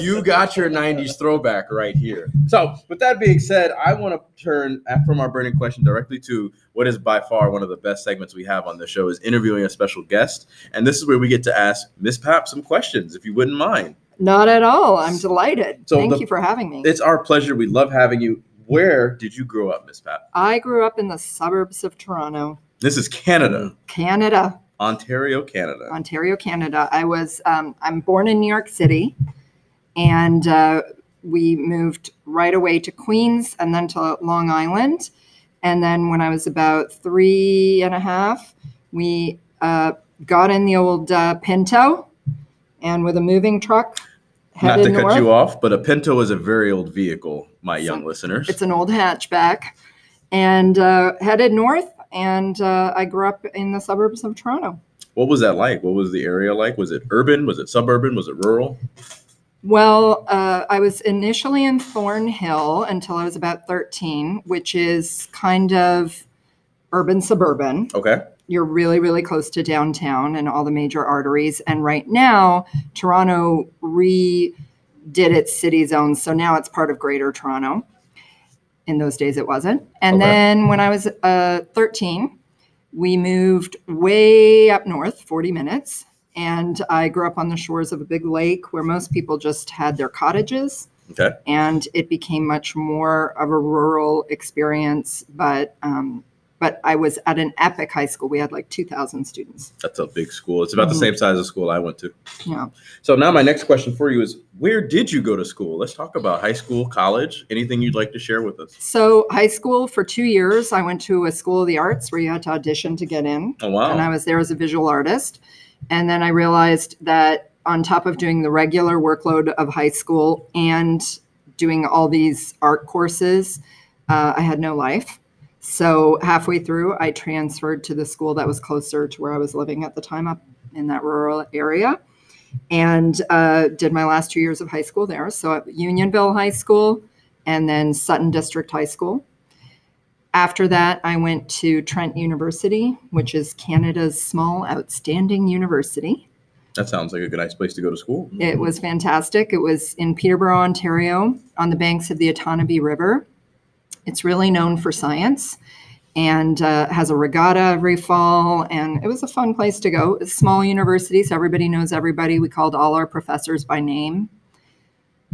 you got your 90s throwback right here. So, with that being said, I want to turn uh, from our burning question directly to what is by far one of the best segments we have on the show is interviewing a special guest. And this is where we get to ask Miss Pap some questions, if you wouldn't mind. Not at all. I'm delighted. So Thank the- you for having me. It's our pleasure. We love having you. Where did you grow up, Miss Pap? I grew up in the suburbs of Toronto, This is Canada, Canada, Ontario, Canada. Ontario, Canada. I was um, I'm born in New York City, and uh, we moved right away to Queens and then to Long Island, and then when I was about three and a half, we uh, got in the old uh, Pinto, and with a moving truck Not to north. cut you off, but a Pinto is a very old vehicle, my young listeners. It's an old hatchback, and uh, headed north. And uh, I grew up in the suburbs of Toronto. What was that like? What was the area like? Was it urban? Was it suburban? Was it rural? Well, uh, I was initially in Thornhill until I was about 13, which is kind of urban suburban. Okay. You're really, really close to downtown and all the major arteries. And right now, Toronto redid its city zones. So now it's part of Greater Toronto. In those days, it wasn't. And Okay. then when I was uh, 13, we moved way up north, 40 minutes. And I grew up on the shores of a big lake where most people just had their cottages. Okay. And it became much more of a rural experience. But um, but I was at an epic high school. We had like 2,000 students. That's a big school. It's about the Mhm. same size as school I went to. Yeah. So now my next question for you is where did you go to school? Let's talk about high school, college, anything you'd like to share with us. So high school for two years, I went to a school of the arts where you had to audition to get in. Oh wow. and I was there as a visual artist. And then I realized that on top of doing the regular workload of high school and doing all these art courses, uh, I had no life. So halfway through, I transferred to the school that was closer to where I was living at the time, up in that rural area, and uh, did my last two years of high school there. So at Unionville High School and then Sutton District High School. After that, I went to Trent University, which is Canada's small, outstanding university. that sounds like a good nice place to go to school. It was fantastic. It was in Peterborough, Ontario, on the banks of the Otonabee River. It's really known for science and uh, has a regatta every fall. And it was a fun place to go. It's a small university, so everybody knows everybody. We called all our professors by name.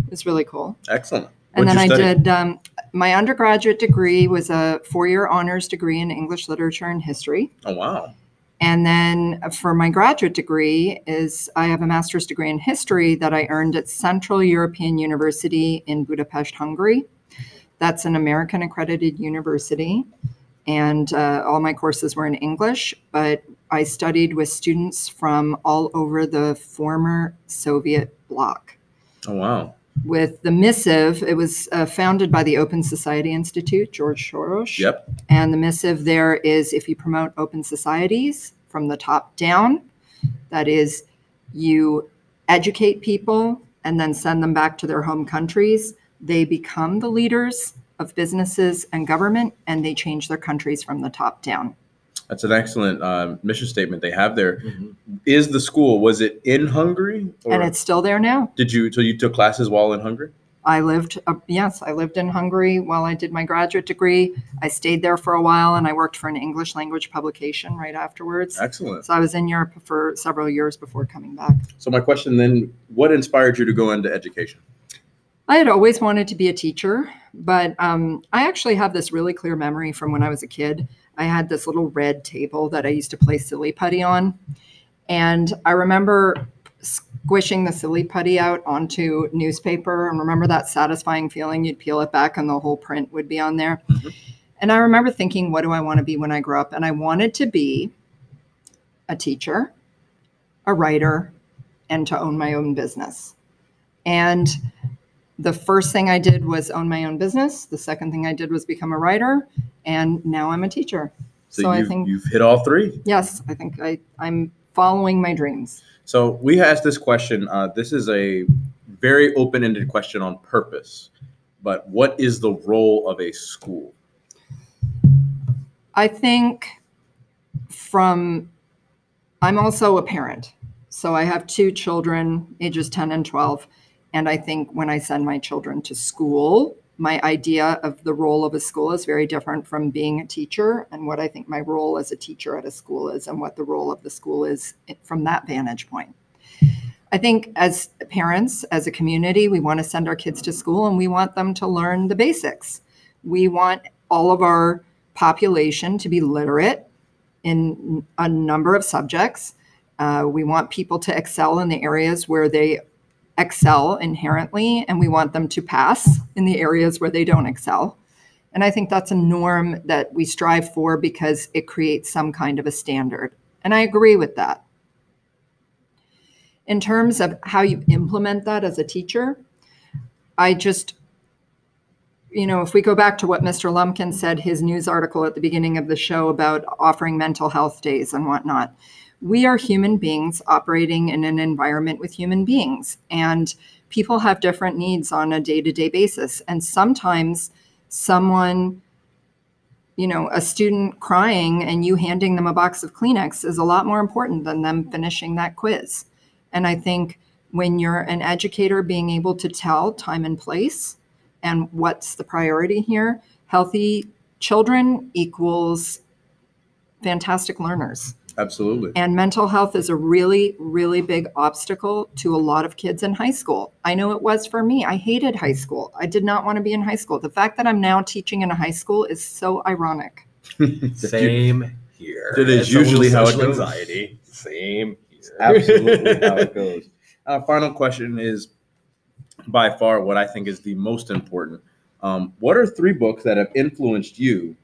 It was really cool. Excellent. And What'd then I did um, my undergraduate degree was a four-year honors degree in English literature and history. Oh wow. And then for my graduate degree is I have a master's degree in history that I earned at Central European University in Budapest, Hungary. That's an American accredited university. And uh, all my courses were in English, but I studied with students from all over the former Soviet bloc Oh wow. with the missive. It was uh, founded by the Open Society Institute, George Soros. Yep. And the missive there is if you promote open societies from the top down, that is, you educate people and then send them back to their home countries, they become the leaders of businesses and government and they change their countries from the top down. That's an excellent um, mission statement they have there. Mhm. Is the school was it in Hungary or And it's still there now. did you so you took classes while in Hungary? I lived, uh, yes, I lived in Hungary while I did my graduate degree. I stayed there for a while and I worked for an English language publication right afterwards. Excellent. So I was in Europe for several years before coming back. So my question then, what inspired you to go into education? I had always wanted to be a teacher, but um, I actually have this really clear memory from when I was a kid. I had this little red table that I used to play silly putty on. And I remember squishing the silly putty out onto newspaper and remember that satisfying feeling you'd peel it back and the whole print would be on there. Mhm. And I remember thinking, what do I want to be when I grow up? And I wanted to be a teacher, a writer, and to own my own business. And the first thing I did was own my own business. The second thing I did was become a writer, and now I'm a teacher. So, So I think- you've hit all three. Yes, I think I, I'm following my dreams. So we asked this question. Uh, this is a very open-ended question on purpose. But what is the role of a school? I think from, I'm also a parent. So I have two children, ages 10 and 12. And I think when I send my children to school, my idea of the role of a school is very different from being a teacher and what I think my role as a teacher at a school is and what the role of the school is from that vantage point. I think as parents, as a community, we want to send our kids to school and we want them to learn the basics. We want all of our population to be literate in a number of subjects. Uh, we want people to excel in the areas where they excel inherently, and we want them to pass in the areas where they don't excel. And I think that's a norm that we strive for because it creates some kind of a standard. And I agree with that. In terms of how you implement that as a teacher, I just, you know, if we go back to what Mr. Lumpkin said, his news article at the beginning of the show about offering mental health days and whatnot, we are human beings operating in an environment with human beings and people have different needs on a day-to-day basis. And sometimes someone you know a student crying and you handing them a box of kleenex is a lot more important than them finishing that quiz. And i think when you're an educator being able to tell time and place and what's the priority here healthy children equals fantastic learners Absolutely. and mental health is a really, really big obstacle to a lot of kids in high school. I know it was for me. I hated high school. I did not want to be in high school. The fact that I'm now teaching in a high school is so ironic. (laughs) Same here. That is It's usually how it goes. Anxiety. Same here. (laughs) Absolutely how it goes. Uh, final question is by far what I think is the most important. Um, what are three books that have influenced you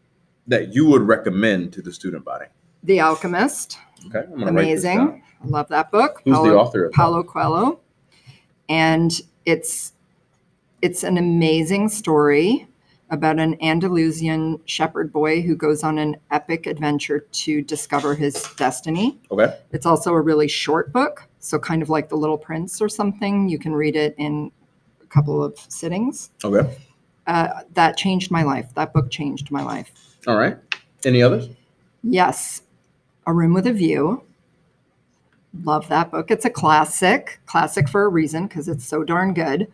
that you would recommend to the student body? The Alchemist, Okay, I'm gonna write this amazing. down. I love that book. Who's the author of that? Paulo Coelho, and it's it's an amazing story about an Andalusian shepherd boy who goes on an epic adventure to discover his destiny. Okay, It's also a really short book, so kind of like The Little Prince or something. You can read it in a couple of sittings. okay, Uh, that changed my life. That book changed my life. all right. Any others? Yes, A Room with a View. Love that book. It's a classic, classic for a reason because it's so darn good.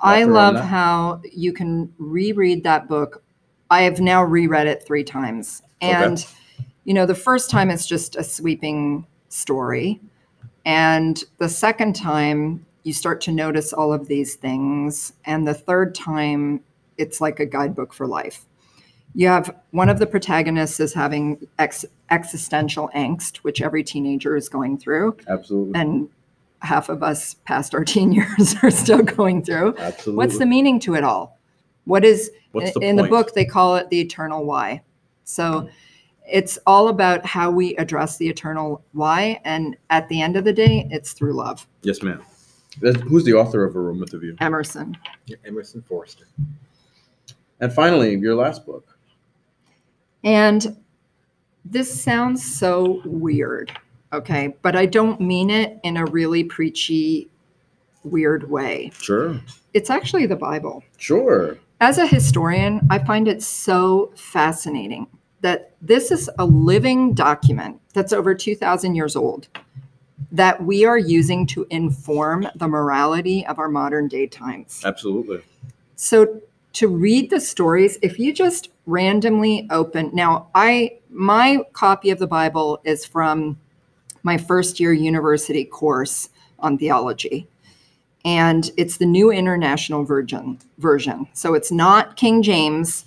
I love how you can reread that book. I have now reread it three times. Okay. And, you know, the first time it's just a sweeping story. And the second time, you start to notice all of these things. And the third time, it's like a guidebook for life. You have one of the protagonists is having ex- existential angst, which every teenager is going through. Absolutely, And half of us past our teen years (laughs) are still going through. absolutely. What's the meaning to it all? What is What's the in the book they call it the eternal why. So it's all about how we address the eternal why and at the end of the day it's through love. Yes, ma'am. That's- Who's the author of A Room with a View? Emerson. Emerson Forster. And finally, your last book. And this sounds so weird, okay? But I don't mean it in a really preachy weird way. Sure, It's actually the Bible. sure. As a historian, I find it so fascinating that this is a living document that's over 2,000 years old that we are using to inform the morality of our modern day times. Absolutely. So to read the stories, if you just randomly open now, I my copy of the Bible is from my first year university course on theology. And it's the New International Version version. So it's not King James.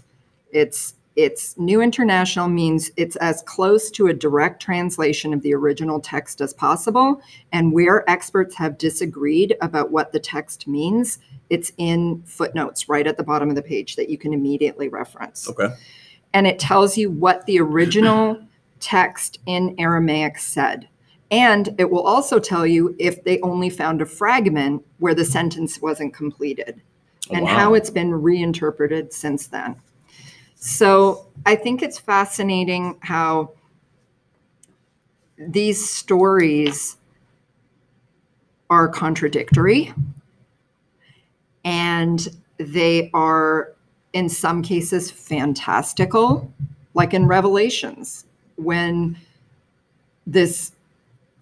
It's it's New International means it's as close to a direct translation of the original text as possible. And where experts have disagreed about what the text means, it's in footnotes right at the bottom of the page that you can immediately reference. Okay. And it tells you what the original (laughs) text in Aramaic said. And it will also tell you if they only found a fragment where the sentence wasn't completed Oh, and wow. how it's been reinterpreted since then. So I think it's fascinating how these stories are contradictory and they are in some cases fantastical. Like in revelations when this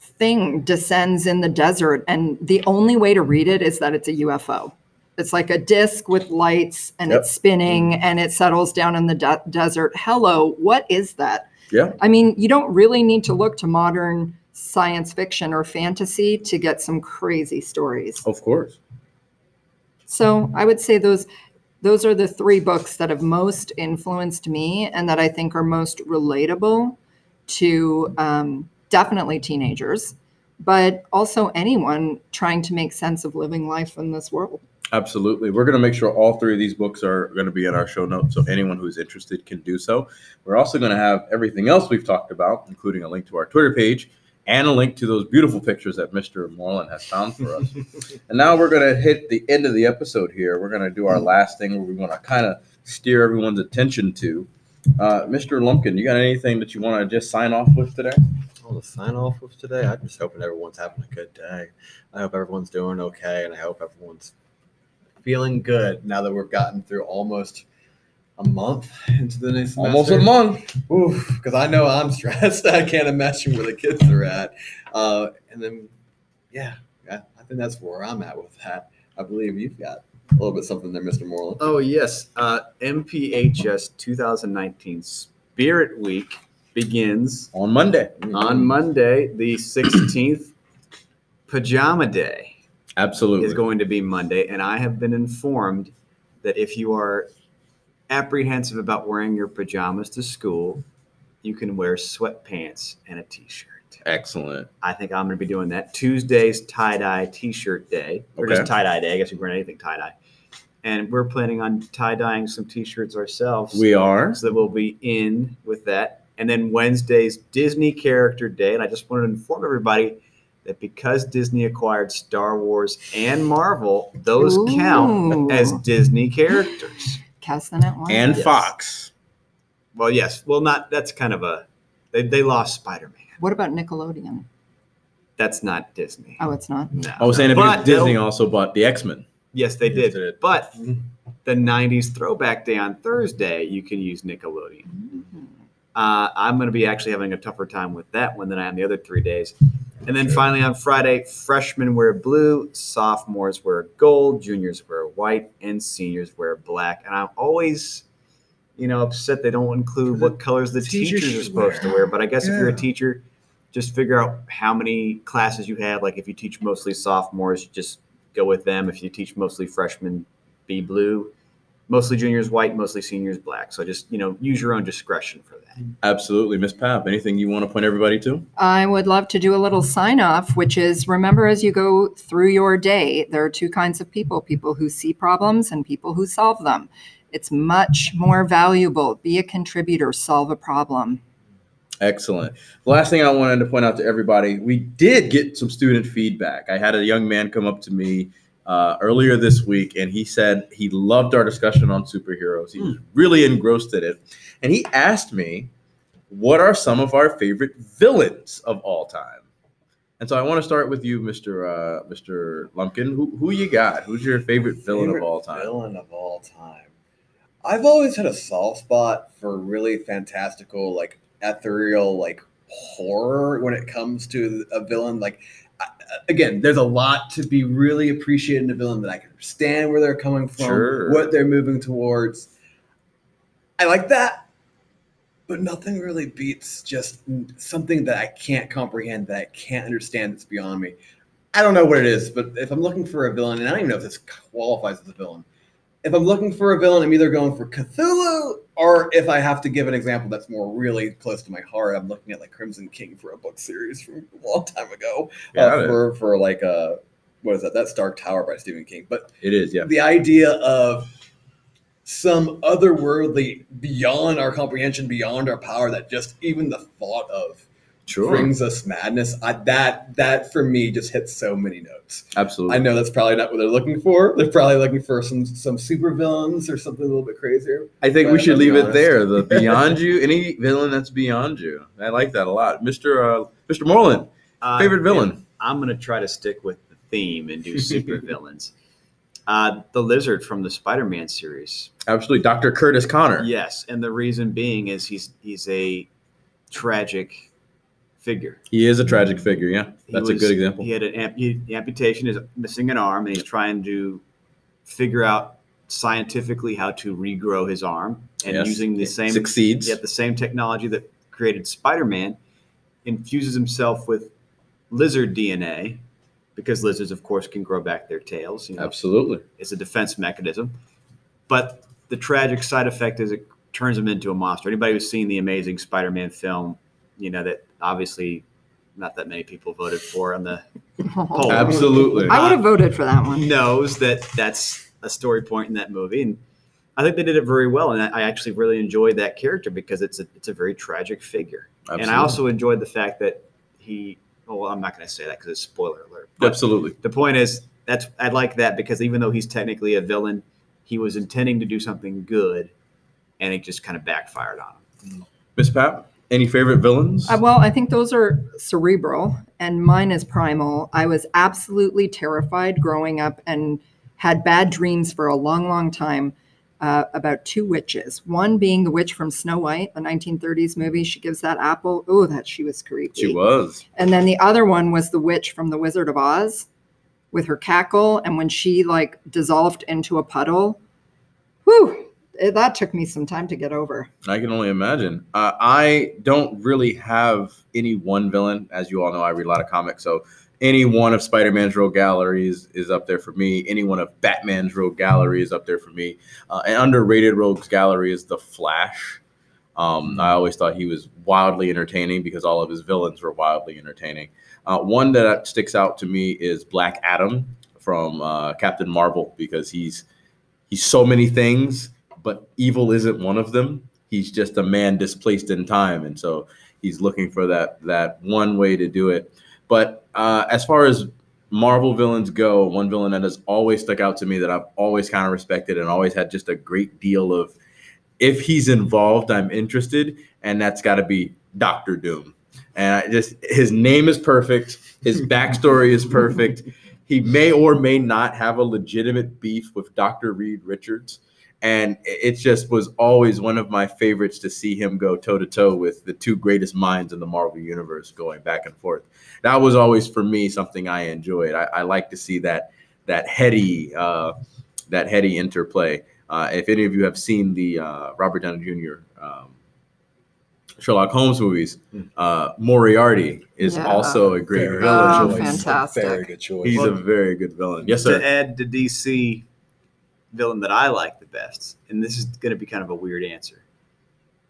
thing descends in the desert and the only way to read it is that it's a ufo it's like a disc with lights and Yep. it's spinning and it settles down in the de- desert hello what is that Yeah. I mean, you don't really need to look to modern science fiction or fantasy to get some crazy stories. Of course. So I would say those those are the three books that have most influenced me and that I think are most relatable to um, definitely teenagers, but also anyone trying to make sense of living life in this world. Absolutely. We're going to make sure all three of these books are going to be in our show notes, so anyone who's interested can do so. We're also going to have everything else we've talked about, including a link to our Twitter page and a link to those beautiful pictures that Mr. Moreland has found for us. (laughs) and now we're going to hit the end of the episode here. We're going to do our last thing where we want to kind of steer everyone's attention to. Uh, Mr. Lumpkin, you got anything that you want to just sign off with today? Well, to sign off with today, I'm just hoping everyone's having a good day. I hope everyone's doing okay, and I hope everyone's feeling good now that we've gotten through almost a month into the next semester. Almost a month. because I know I'm (laughs) stressed. I can't imagine where the kids are at. Uh, and then, yeah, yeah, I think that's where I'm at with that. I believe you've got a little bit something there, Mr. Moreland. Oh yes, uh, MPHS 2019 Spirit Week begins On Monday. on Monday, the 16th. Pajama Day Absolutely. is going to be Monday, and I have been informed that if you are apprehensive about wearing your pajamas to school, you can wear sweatpants and a t-shirt. Excellent. I think I'm going to be doing that. Tuesday's tie dye t shirt day, or just tie dye day. I guess you can wear anything tie dye. And we're planning on tie dyeing some t shirts ourselves. We are. so that we'll be in with that. And then Wednesday's Disney Character Day. And I just wanted to inform everybody that because Disney acquired Star Wars and Marvel, those Ooh. count as Disney characters. Cast the net wide. And Yes. Fox. Well, yes. Well, not that's kind of a they, they lost Spider Man. what about Nickelodeon? That's not Disney. Oh, it's not. No. I was saying it But because Disney also bought the X Men. Yes, they did. they. But the 90s throwback day on Thursday, you can use Nickelodeon. Uh, I'm going to be actually having a tougher time with that one than I am the other three days. And then finally on Friday, freshmen wear blue, sophomores wear gold, juniors wear white, and seniors wear black. And I'm always, you know, upset they don't include what colors the Teachers teachers are supposed to wear. wear. But I guess if you're a teacher, just figure out how many classes you have. Like if you teach mostly sophomores, you just go with them. If you teach mostly freshmen, be blue. Mostly juniors white, mostly seniors black. So just you know use your own discretion for that. Absolutely. Miss Pap, anything you want to point everybody to? I would love to do a little sign off, which is remember as you go through your day, there are two kinds of people people who see problems and people who solve them. It's much more valuable. Be a contributor, solve a problem. Excellent. The last thing I wanted to point out to everybody, we did get some student feedback. I had a young man come up to me uh, earlier this week, and he said he loved our discussion on superheroes. He was really engrossed in it, and he asked me, "What are some of our favorite villains of all time?" And so I want to start with you, Mister uh, Mister Lumpkin. Who who you got? Who's your favorite villain Favorite of all time? Villain of all time. I've always had a soft spot for really fantastical, like ethereal, like horror when it comes to a villain. Like, again, there's a lot to be really appreciated in a villain that I can understand where they're coming from, Sure. what they're moving towards. I like that, but nothing really beats just something that I can't comprehend, that I can't understand, that's beyond me. I don't know what it is, but if I'm looking for a villain, and I don't even know if this qualifies as a villain, if I'm looking for a villain, I'm either going for Cthulhu, or if I have to give an example that's more really close to my heart, I'm looking at like Crimson King for a book series from a long time ago. Yeah, uh, for for like uh what is that? That's Dark Tower by Stephen King. But it is, yeah. the idea of some otherworldly beyond our comprehension, beyond our power, that just even the thought of Sure. brings us madness. I, that that for me just hits so many notes. Absolutely. I know that's probably not what they're looking for. They're probably looking for some some super villains or something a little bit crazier. I think we should let's be leave it there. The (laughs) beyond you, any villain that's beyond you. I like that a lot, Mister uh, Mister Moreland. Uh, Favorite villain? and I'm going to try to stick with the theme and do super (laughs) villains. Uh, the lizard from the Spider-Man series. Absolutely, Doctor Curtis Connor. Yes, and the reason being is he's he's a tragic figure. He is a tragic figure. Yeah, that's a good example. He had an ampu- amputation, is missing an arm, and he's trying to figure out scientifically how to regrow his arm and Yes. using the same Succeeds. yet the same technology that created Spider-Man infuses himself with lizard DNA because lizards, of course, can grow back their tails. You know, Absolutely. it's a defense mechanism. But the tragic side effect is it turns him into a monster. Anybody who's seen the Amazing Spider-Man film, you know that obviously not that many people voted for on the (laughs) poll Absolutely. Uh, I would have voted for that one. knows that that's a story point in that movie, and I think they did it very well. And I I actually really enjoyed that character because it's a it's a very tragic figure. And I also enjoyed the fact that he. Well, I'm not going to say that because it's spoiler alert. Absolutely. the point is that's I like that because even though he's technically a villain, he was intending to do something good, and it just kind of backfired on him. Miss Pat, any favorite villains? Uh, well, I think those are cerebral, and mine is primal. I was absolutely terrified growing up and had bad dreams for a long, long time uh, about two witches. One being the witch from Snow White, the 1930s movie. She gives that apple. Oh, that she was creepy. she was. And then the other one was the witch from The Wizard of Oz with her cackle. And when she like dissolved into a puddle, whew, that took me some time to get over. I can only imagine. Uh, I don't really have any one villain. As you all know, I read a lot of comics. So any one of Spider Man's Rogue Gallery is, is up there for me. Any one of Batman's Rogue Gallery is up there for me. Uh, an underrated Rogues Gallery is The Flash. Um, I always thought he was wildly entertaining because all of his villains were wildly entertaining. Uh, one that sticks out to me is Black Adam from uh, Captain Marvel because he's he's so many things, but evil isn't one of them. He's just a man displaced in time, and so he's looking for that that one way to do it. But uh, as far as Marvel villains go, one villain that has always stuck out to me that I've always kind of respected and always had just a great deal of if he's involved, I'm interested, and that's got to be Doctor Doom. And I just his name is perfect, his (laughs) backstory is perfect. He may or may not have a legitimate beef with Dr. Reed Richards. And it just was always one of my favorites to see him go toe to toe with the two greatest minds in the Marvel universe going back and forth. That was always for me something I enjoyed. I, I like to see that that heady uh, that heady interplay. Uh, if any of you have seen the uh, Robert Downey Jr. Um, Sherlock Holmes movies, uh, Moriarty is Yeah. also a great Very villain. Oh, choice. fantastic. Very good choice. He's a very good villain. Yes, sir. To add to DC villain that I like the best, and this is going to be kind of a weird answer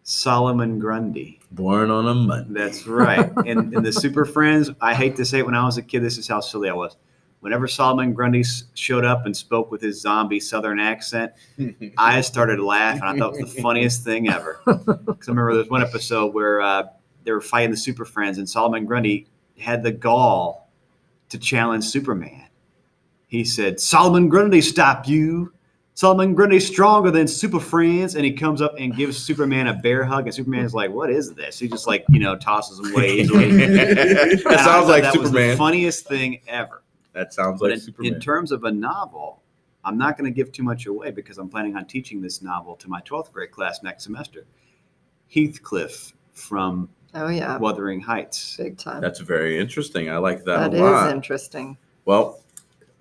Solomon Grundy. Born on a Monday. That's right. (laughs) and, and the Super Friends, I hate to say it when I was a kid, this is how silly I was. Whenever Solomon Grundy showed up and spoke with his zombie Southern accent, (laughs) I started laughing. I thought it was the funniest thing ever. (laughs) Because I remember there was one episode where uh, they were fighting the Super Friends, and Solomon Grundy had the gall to challenge Superman. He said, Solomon Grundy, stop you. Solomon Grundy's stronger than Super Friends. And he comes up and gives Superman a bear hug. And Superman's like, What is this? He just, like, you know, tosses him away (laughs) easily. that sounds like that was the Superman. funniest thing ever. That sounds But like in, Superman. in terms of a novel, I'm not going to give too much away because I'm planning on teaching this novel to my 12th grade class next semester. Heathcliff from Oh, yeah. Wuthering Heights. Big time. That's very interesting. I like that, That a is interesting. Well,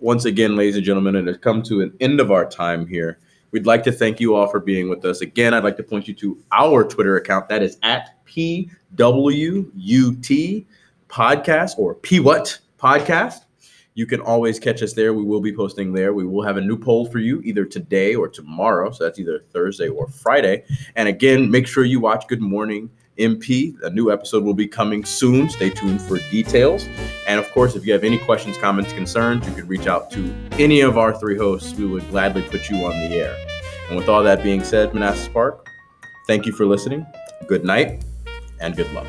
once again, ladies and gentlemen, it has come to an end of our time here. We'd like to thank you all for being with us. Again, I'd like to point you to our Twitter account. That is at PWUT Podcast or P What Podcast. You can always catch us there. We will be posting there. We will have a new poll for you either today or tomorrow. So that's either Thursday or Friday. And again, make sure you watch Good Morning MP. A new episode will be coming soon. Stay tuned for details. And of course, if you have any questions, comments, concerns, you can reach out to any of our three hosts. We would gladly put you on the air. And with all that being said, Manassas Park, thank you for listening. Good night and good luck.